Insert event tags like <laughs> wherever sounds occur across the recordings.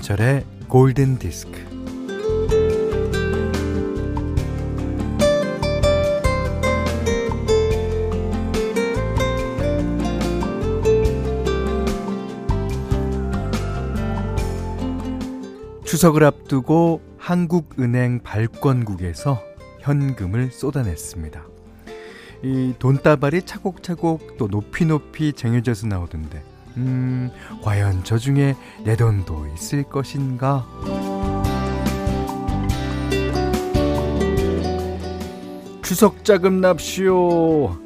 김현철의 골든 디스크. 추석을 앞두고 한국은행 발권국에서 현금을 쏟아냈습니다. 이 돈다발이 차곡차곡 또 높이 높이 쟁여져서 나오던데, 음, 과연 저 중에 내 돈도 있을 것인가? 추석 자금 납시오.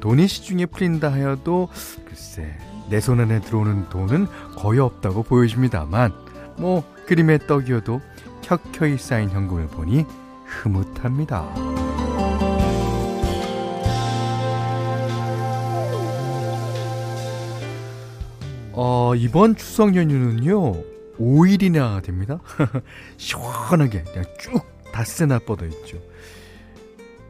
돈이 시중에 풀린다 하여도 글쎄 내 손 안에 들어오는 돈은 거의 없다고 보여집니다만 뭐 그림의 떡이어도 켜켜이 쌓인 현금을 보니 흐뭇합니다. 어, 이번 추석 연휴는요, 5일이나 됩니다. <laughs> 시원하게 그냥 쭉 닷새나 뻗어 있죠.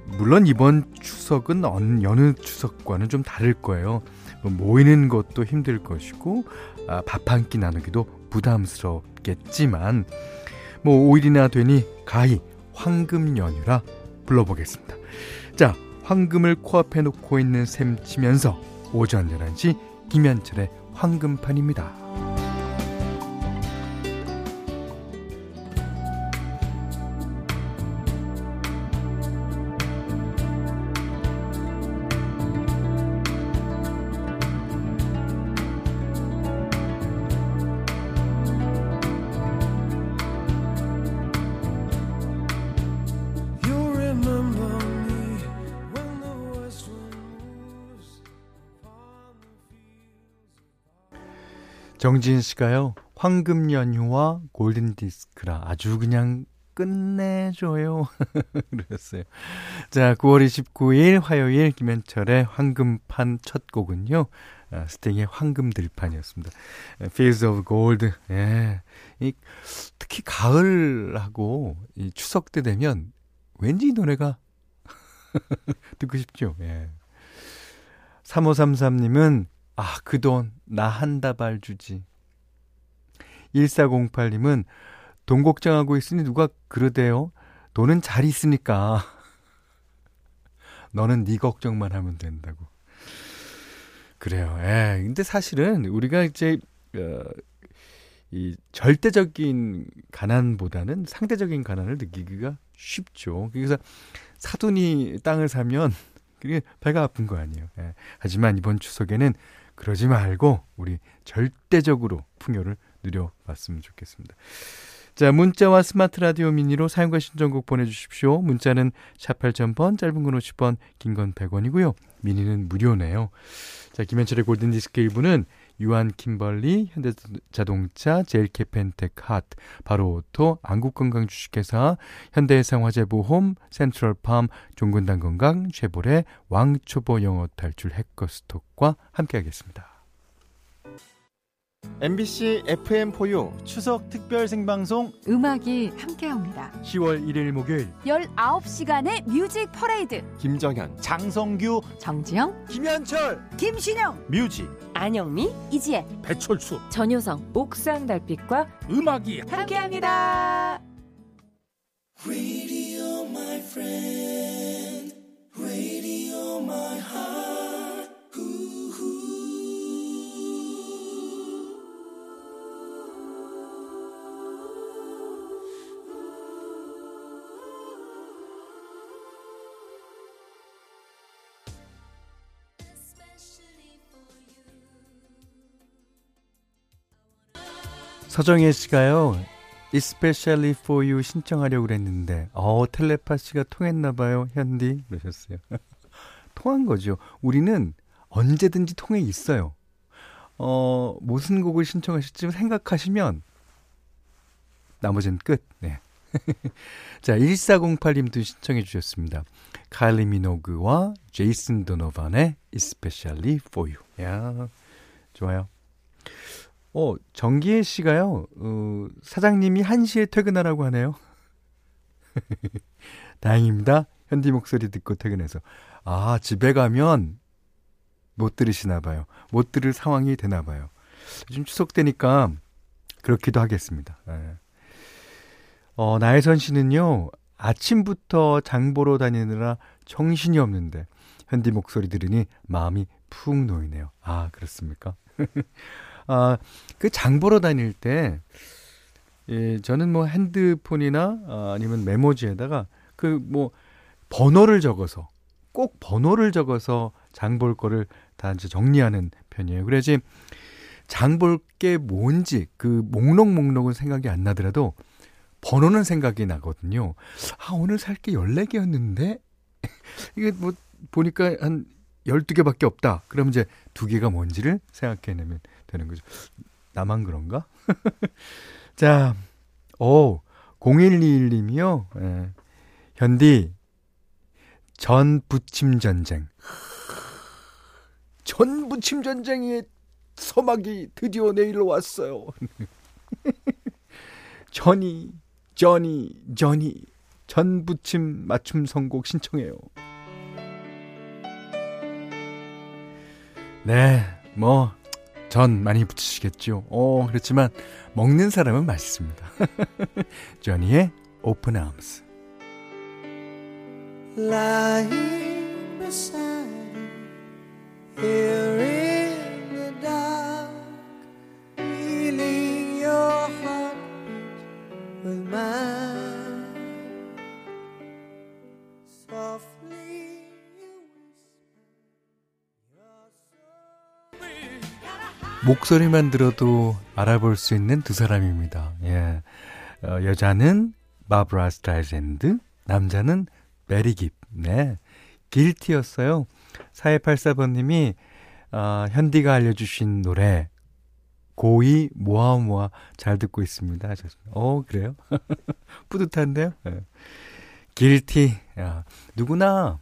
물론 이번 추석은 여느 추석과는 좀 다를 거예요. 뭐 모이는 것도 힘들 것이고, 아, 밥한 끼 나누기도 부담스럽겠지만, 뭐 5일이나 되니 가히 황금 연휴라 불러보겠습니다. 자, 황금을 코앞에 놓고 있는 셈 치면서 오전 11시 김현철의 황금판입니다. 정진 씨가요, 황금 연휴와 골든 디스크라 아주 그냥 끝내줘요. <laughs> 그랬어요. 자, 9월 29일 화요일 김현철의 황금판 첫 곡은요, 아, 스팅의 황금 들판이었습니다. Fields of Gold. 예. 이, 특히 가을하고 이 추석 때 되면 왠지 이 노래가 <laughs> 듣고 싶죠. 예. 3533님은 아, 그 돈, 나 한 다발 주지. 1408님은 돈 걱정하고 있으니 누가 그러대요? 돈은 잘 있으니까. <laughs> 너는 네 걱정만 하면 된다고. 그래요. 예. 근데 사실은 우리가 이제, 어, 이 절대적인 가난보다는 상대적인 가난을 느끼기가 쉽죠. 그래서 사돈이 땅을 사면 그게 배가 아픈 거 아니에요. 예. 하지만 이번 추석에는 그러지 말고 우리 절대적으로 풍요를 누려봤으면 좋겠습니다. 자, 문자와 스마트 라디오 미니로 사용과 신청곡 보내주십시오. 문자는 샵 8000번, 짧은 건 50원, 긴건 100원이고요. 미니는 무료네요. 자, 김현철의 골든디스크 1부는 유한 킴벌리, 현대자동차, 제일캐펜텍 핫, 바로오토, 안국건강주식회사, 현대해상화재보험, 센트럴팜, 종근당 건강, 쉐보레, 왕초보 영어 탈출 해커스톡과 함께하겠습니다. MBC FM4U 추석 특별 생방송 음악이 함께합니다. 10월 1일 목요일 19시간의 music 퍼레이드 김정현, 장성규, 정지영, 김현철, 김신영, music 안영미, 이지혜, 배철수, 전효성, 옥상 달빛과 음악이 함께합니다. Radio, 서정혜 씨가요. Especially for you 신청하려고 그랬는데 어 텔레파시가 통했나 봐요. 현디 그러셨어요. <laughs> 통한 거죠. 우리는 언제든지 통해 있어요. 어 무슨 곡을 신청하실지 생각하시면 나머지는 끝. 네. <laughs> 자, 1408님도 신청해 주셨습니다. 칼리 미노그와 제이슨 도노반의 Especially for you. 야, 좋아요. 어, 정기혜 씨가요, 어, 사장님이 1시에 퇴근하라고 하네요. <laughs> 다행입니다. 현디 목소리 듣고 퇴근해서. 아, 집에 가면 못 들으시나 봐요. 못 들을 상황이 되나 봐요. 요즘 추석 때니까 그렇기도 하겠습니다. 예. 어, 나혜선 씨는요, 아침부터 장 보러 다니느라 정신이 없는데, 현디 목소리 들으니 마음이 푹 놓이네요. 아, 그렇습니까? <laughs> 아, 그 장 보러 다닐 때, 예, 저는 뭐 핸드폰이나 아, 아니면 메모지에다가 그 뭐 번호를 적어서 꼭 번호를 적어서 장 볼 거를 다 이제 정리하는 편이에요. 그래야지 장 볼 게 뭔지 그 목록 목록은 생각이 안 나더라도 번호는 생각이 나거든요. 아, 오늘 살 게 14개였는데 <laughs> 이게 뭐 보니까 한 12개밖에 없다. 그러면 이제 두 개가 뭔지를 생각해내면 되는 거죠. 나만 그런가? <laughs> 자, 오, 0121님이요. 예. 현디, 전 부침 전쟁. <laughs> 전 부침 전쟁의 서막이 드디어 내일로 왔어요. <laughs> 전이, 전이, 전이, 전 부침 맞춤 선곡 신청해요. 네, 뭐, 전 많이 붙이시겠죠. 어, 그렇지만 먹는 사람은 맛있습니다. 조니의 오픈 with mine. 목소리만 들어도 알아볼 수 있는 두 사람입니다. 예. 어, 여자는 바브라 스트라이샌드, 남자는 배리 깁. 네. Guilty였어요. 4284번님이, 어, 현디가 알려주신 노래, 고이 모아 모아 잘 듣고 있습니다. 어, 그래요? <laughs> 뿌듯한데요? 네. 길티. 야, 누구나,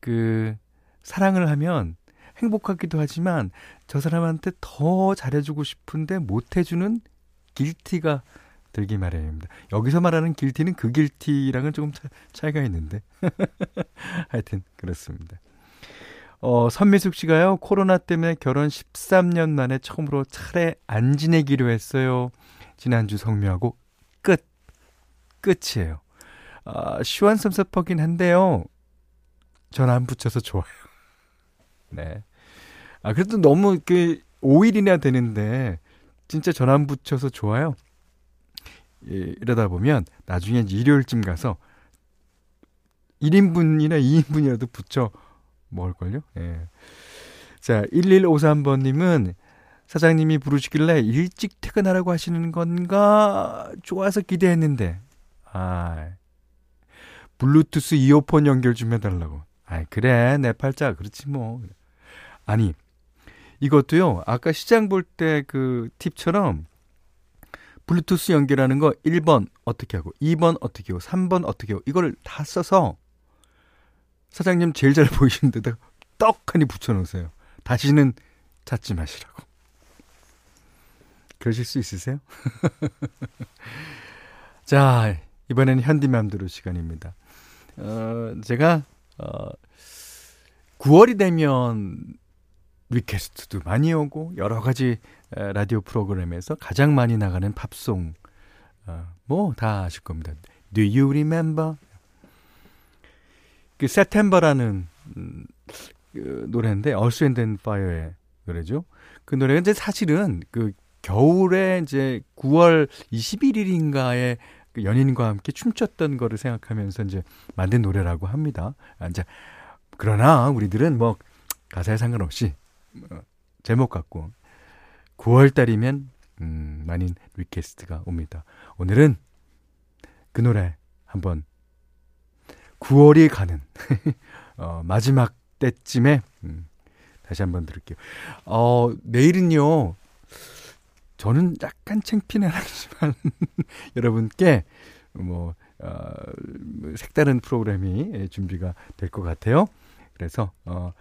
그, 사랑을 하면 행복하기도 하지만 저 사람한테 더 잘해주고 싶은데 못해주는 길티가 들기 마련입니다. 여기서 말하는 길티는 그 길티랑은 조금 차, 차이가 있는데. <laughs> 하여튼, 그렇습니다. 어, 선미숙 씨가요, 코로나 때문에 결혼 13년 만에 처음으로 차례 안 지내기로 했어요. 지난주 성묘하고 끝. 끝이에요. 아, 시원섭섭하긴 한데요. 전 안 붙여서 좋아요. 네. 아, 그래도 너무 그 5일이나 되는데 진짜 전환 붙여서 좋아요. 예, 이러다 보면 나중에 일요일쯤 가서 1인분이나 2인분이라도 붙여 먹을걸요? 예. 자, 1153번님은 사장님이 부르시길래 일찍 퇴근하라고 하시는 건가? 좋아서 기대했는데. 아, 블루투스 이어폰 연결 좀 해달라고. 아 그래. 내 팔자. 그렇지 뭐. 아니, 이것도요, 아까 시장 볼 때 그 팁처럼 블루투스 연결하는 거 1번 어떻게 하고, 2번 어떻게 하고, 3번 어떻게 하고, 이걸 다 써서 사장님 제일 잘 보이시는 데다 떡하니 붙여놓으세요. 다시는 찾지 마시라고. 그러실 수 있으세요? <laughs> 자, 이번에는 현디맘대로 시간입니다. 어, 제가, 어, 9월이 되면 request도 많이 오고 여러 가지 라디오 프로그램에서 가장 많이 나가는 팝송 어, 뭐다 아실 겁니다. Do you remember? 그 September라는 음, 그 노래인데 Earth and Fire의 노래죠. 그 노래가 사실은 그 겨울에 이제 9월 21일인가에 그 연인과 함께 춤췄던 거를 생각하면서 이제 만든 노래라고 합니다. 아, 이제 그러나 우리들은 뭐 가사에 상관없이 어, 제목 갖고 9월 달이면 음, 많은 request가 옵니다. 오늘은 그 노래 한번 9월이 가는 <laughs> 어, 마지막 때쯤에 음, 다시 한번 들을게요. 어, 내일은요. 저는 약간 창피는 하지만 <laughs> 여러분께 뭐 어, 색다른 프로그램이 준비가 될 것 같아요. 그래서 어,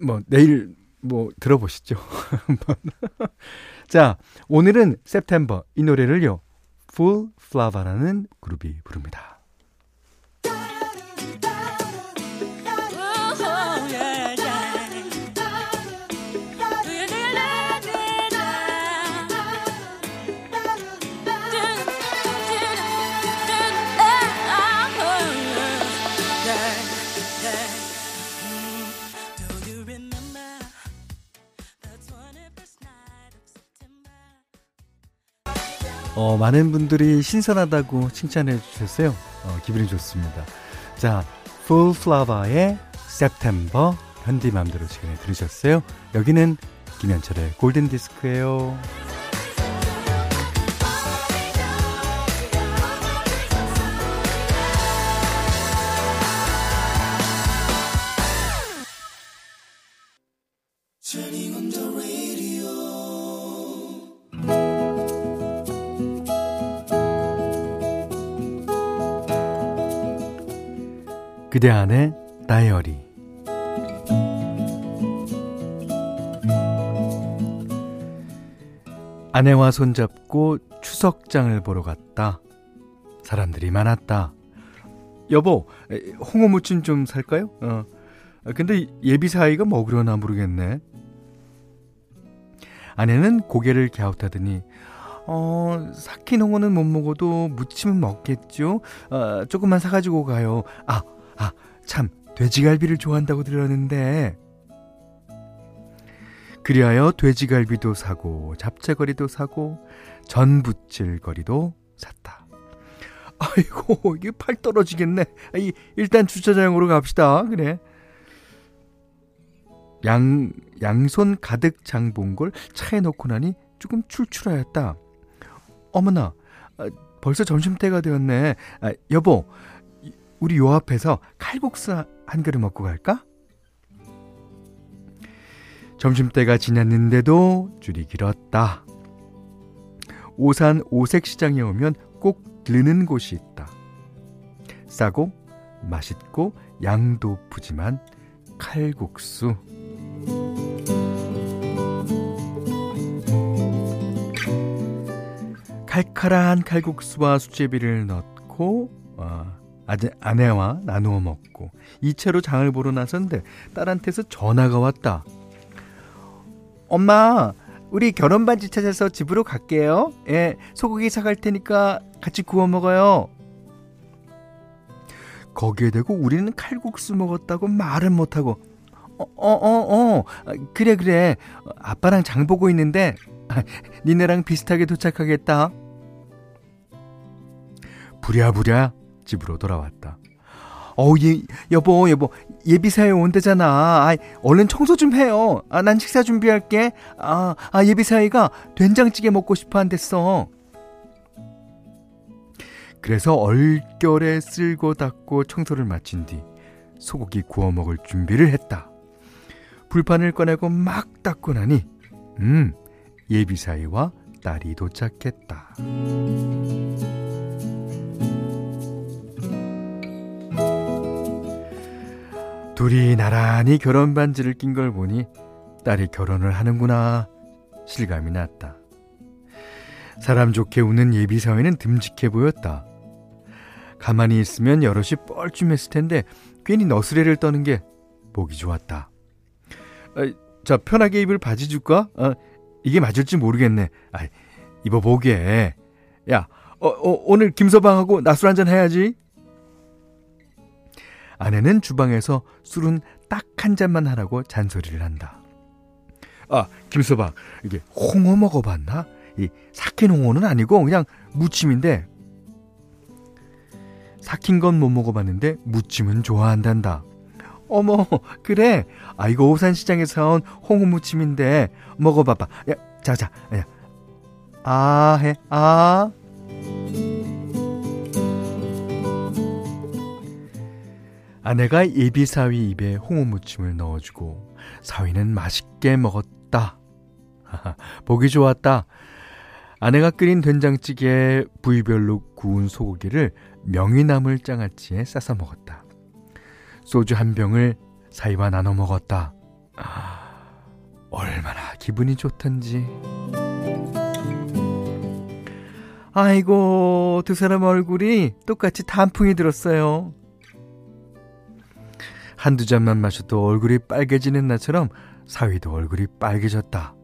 뭐 내일 뭐 들어보시죠. <laughs> 한번. <laughs> 자, 오늘은 September 이 노래를요. Full Flava라는 그룹이 부릅니다. 많은 분들이 신선하다고 칭찬해 주셨어요. 어, 기분이 좋습니다. 자, Full Flower의 September 현디맘대로 시간에 들으셨어요. 여기는 김현철의 골든 디스크예요. 그대 안의 다이어리 아내와 손잡고 추석장을 보러 갔다. 사람들이 많았다. 여보, 홍어 무침 좀 살까요? 어. 근데 예비 사이가 뭐 그러나 모르겠네. 아내는 고개를 갸웃하더니 어, 삭힌 홍어는 못 먹어도 무침은 먹겠죠? 어, 조금만 사가지고 가요. 아, 아, 참, 돼지갈비를 좋아한다고 들었는데. 그리하여 돼지갈비도 사고, 잡채거리도 사고, 전부칠거리도 샀다. 아이고, 이게 팔 떨어지겠네. 일단 주차장으로 갑시다. 그래. 양, 양손 가득 장 본 걸 차에 넣고 나니 조금 출출하였다. 어머나, 아, 벌써 점심때가 되었네. 아, 여보, 우리 요 앞에서 칼국수 한 그릇 먹고 갈까? 점심때가 지났는데도 줄이 길었다. 오산 오색시장에 오면 꼭 들르는 곳이 있다. 싸고 맛있고 양도 푸짐한 칼국수. 칼칼한 칼국수와 수제비를 넣고 어, 아내와 나누어 먹고 이 채로 장을 보러 나선데 딸한테서 전화가 왔다. 엄마, 우리 결혼 반지 찾아서 집으로 갈게요. 예, 소고기 사갈 테니까 같이 구워 먹어요. 거기에 대고 우리는 칼국수 먹었다고 말은 못하고 어, 어, 어, 어, 그래, 그래. 아빠랑 장 보고 있는데, <laughs> 니네랑 비슷하게 도착하겠다. 부랴부랴 집으로 돌아왔다. 어, 예, 여보, 여보, 예비사회 온대잖아. 아, 얼른 청소 좀 해요. 아, 난 식사 준비할게. 아, 아, 예비사회가 된장찌개 먹고 싶어 한댔어. 그래서 얼결에 쓸고 닦고 청소를 마친 뒤 소고기 구워 먹을 준비를 했다. 불판을 꺼내고 막 닦고 나니, 음, 예비사회와 딸이 도착했다. 둘이 나란히 결혼 반지를 낀 걸 보니 딸이 결혼을 하는구나 실감이 났다. 사람 좋게 우는 예비 사회는 듬직해 보였다. 가만히 있으면 여럿이 뻘쭘했을 텐데 괜히 너스레를 떠는 게 보기 좋았다. 어, 자 편하게 입을 바지 줄까? 어, 이게 맞을지 모르겠네. 아, 입어보게. 야, 어, 어, 오늘 김서방하고 낮술 한잔 해야지. 아내는 주방에서 술은 딱 한 잔만 하라고 잔소리를 한다. 아, 김서방, 이게 홍어 먹어봤나? 이 삭힌 홍어는 아니고 그냥 무침인데 삭힌 건 못 먹어봤는데 무침은 좋아한단다. 어머, 그래. 아, 이거 오산시장에서 사온 홍어 무침인데 먹어봐봐. 야, 자자, 야. 아, 해, 아. 아내가 예비 사위 입에 홍어 무침을 넣어주고 사위는 맛있게 먹었다. 보기 좋았다. 아내가 끓인 된장찌개에 부위별로 구운 소고기를 명이나물 장아찌에 싸서 먹었다. 소주 한 병을 사이와 나눠 먹었다. 얼마나 기분이 좋던지. 아이고, 두 사람 얼굴이 똑같이 단풍이 들었어요. 한두 잔만 마셔도 얼굴이 빨개지는 나처럼 사위도 얼굴이 빨개졌다.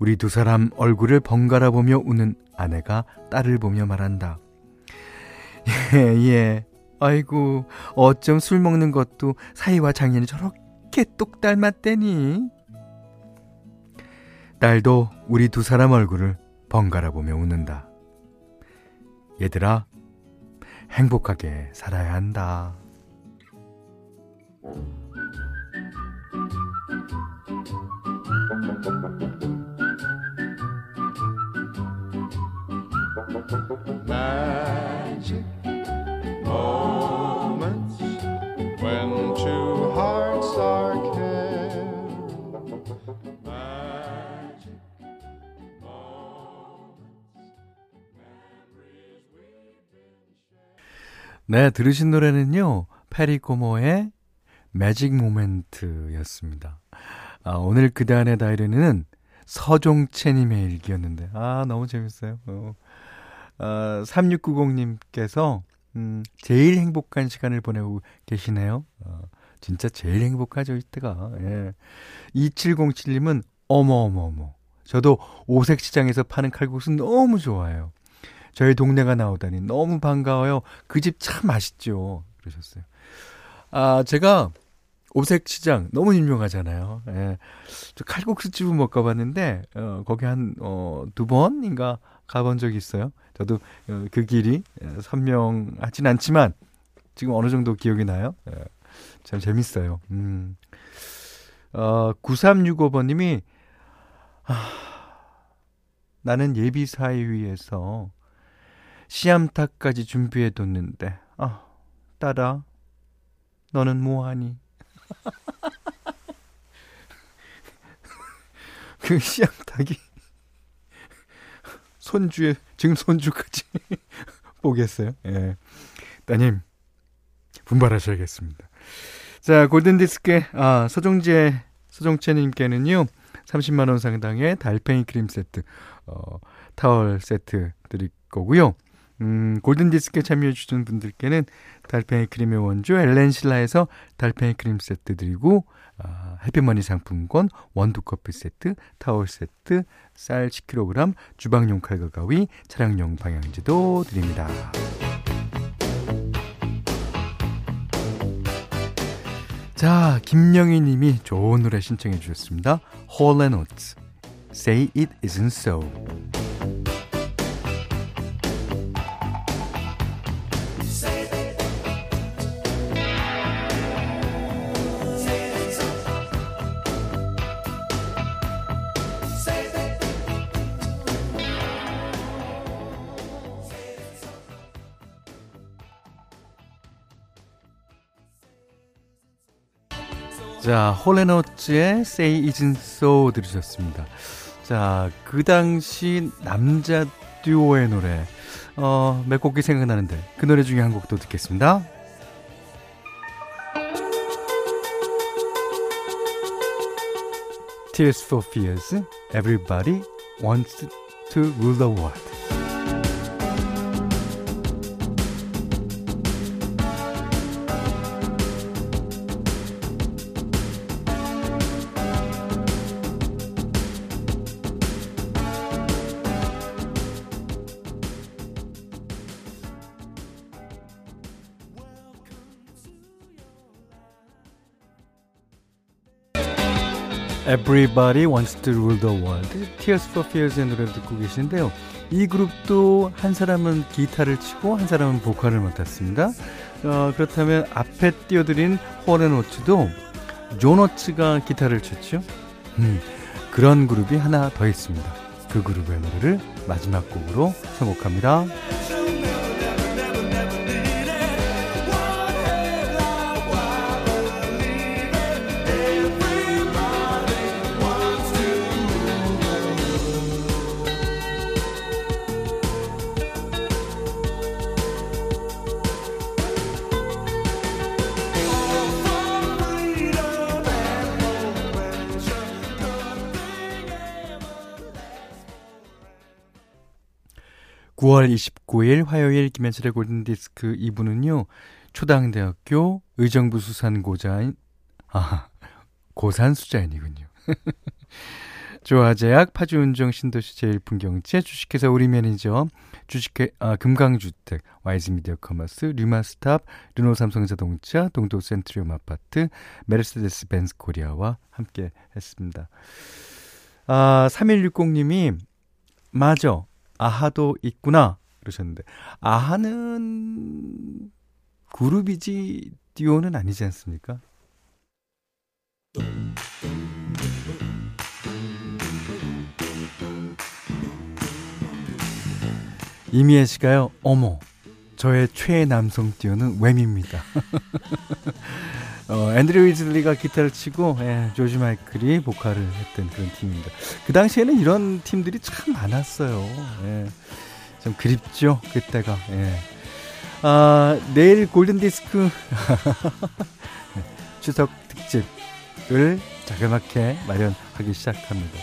우리 두 사람 얼굴을 번갈아 보며 우는 아내가 딸을 보며 말한다. 예, 예. 아이고, 어쩜 술 먹는 것도 사위와 장인이 저렇게 똑 닮았대니? 딸도 우리 두 사람 얼굴을 번갈아 보며 웃는다. 얘들아, 행복하게 살아야 한다. 네, 들으신 노래는요, 페리 코모의 매직 모멘트였습니다. 아, 오늘 그단의 다이리는 서종채님의 일기였는데, 아, 너무 재밌어요. 어. 아, 3690님께서, 음, 제일 행복한 시간을 보내고 계시네요. 어, 진짜 제일 행복하죠, 이때가. 예. 2707님은, 어머어머어머. 저도 오색시장에서 파는 칼국수 너무 좋아해요. 저희 동네가 나오다니 너무 반가워요. 그 집 참 맛있죠. 그러셨어요. 아, 제가 오색 시장 너무 유명하잖아요. 예. 저 칼국수 집은 못 가봤는데, 어, 거기 한, 어, 두 번인가 가본 적이 있어요. 저도 어, 그 길이 예, 선명하진 않지만, 지금 어느 정도 기억이 나요. 예. 참 재밌어요. 음. 어, 9365번님이, 아, 나는 예비 사위위에서 시암탉까지 준비해뒀는데, 아, 딸아, 너는 뭐하니? <laughs> 그 시암탉이 손주에 지금 손주까지 <laughs> 보겠어요. 예. 따님 분발하셔야겠습니다. 자 골든 디스크 아 서정재 서정채님께는요 30만 원 상당의 달팽이 크림 세트 어, 타월 세트 드릴 거고요. 음, 골든디스크에 참여해주신 분들께는 달팽이 크림의 원조 엘렌실라에서 달팽이 크림 세트 드리고, 아, 해피머니 상품권, 원두커피 세트, 타월 세트, 쌀 10kg, 주방용 칼과 가위, 차량용 방향지도 드립니다. 자, 김영희 님이 좋은 노래 신청해 주셨습니다. Oates, Say It Isn't So. 자, 홀레노츠의 Say Isn't So 들으셨습니다. 자, 그 당시 남자 듀오의 노래, 어, 몇 곡이 생각나는데, 그 노래 중에 한 곡도 듣겠습니다. Tears for Fears, Everybody Wants to Rule the World. Everybody Wants to Rule the World, Tears for Fears의 노래를 듣고 계신데요. 이 그룹도 한 사람은 기타를 치고 한 사람은 보컬을 맡았습니다. 어, 그렇다면 앞에 띄워드린 호렌오츠도 존오츠가 기타를 쳤죠. 음, 그런 그룹이 하나 더 있습니다. 그 그룹의 노래를 마지막 곡으로 선곡합니다. (9월 29일) 화요일 김현철의 골든디스크 2부는요 초당대학교 의정부 수산고자인 아 고산 수자인이군요 <laughs> 조아제약 파주운정 신도시 제일풍경채 주식회사 우리 매니저 주식회 아, 금강주택 와이즈미디어 커머스 류마스탑 르노삼성자동차 동도센트리움 아파트 메르세데스 벤츠 코리아와 함께 했습니다. 아 3160님이 맞아. 아하도 있구나. 그러셨는데. 아하는 그룹이지 듀오는 아니지 않습니까? 이미애 씨가요, 어머, 저의 최애 남성 듀오는 웸입니다. <laughs> 어, 앤드류 위즐리가 기타를 치고, 예, 조지 마이클이 보컬을 했던 그런 팀입니다. 그 당시에는 이런 팀들이 참 많았어요. 예, 좀 그립죠, 그때가. 예. 아, 내일 골든 디스크 <laughs> 추석 특집을 자그맣게 마련하기 시작합니다.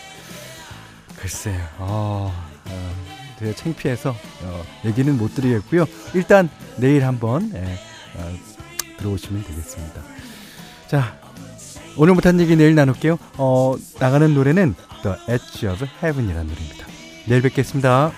글쎄요, 어, 어, 되게 창피해서 어, 얘기는 못 드리겠고요. 일단 내일 한번 예, 어, 들어오시면 되겠습니다. 자, 오늘 못한 얘기 내일 나눌게요. 어, 나가는 노래는 The Edge of Heaven이라는 노래입니다. 내일 뵙겠습니다.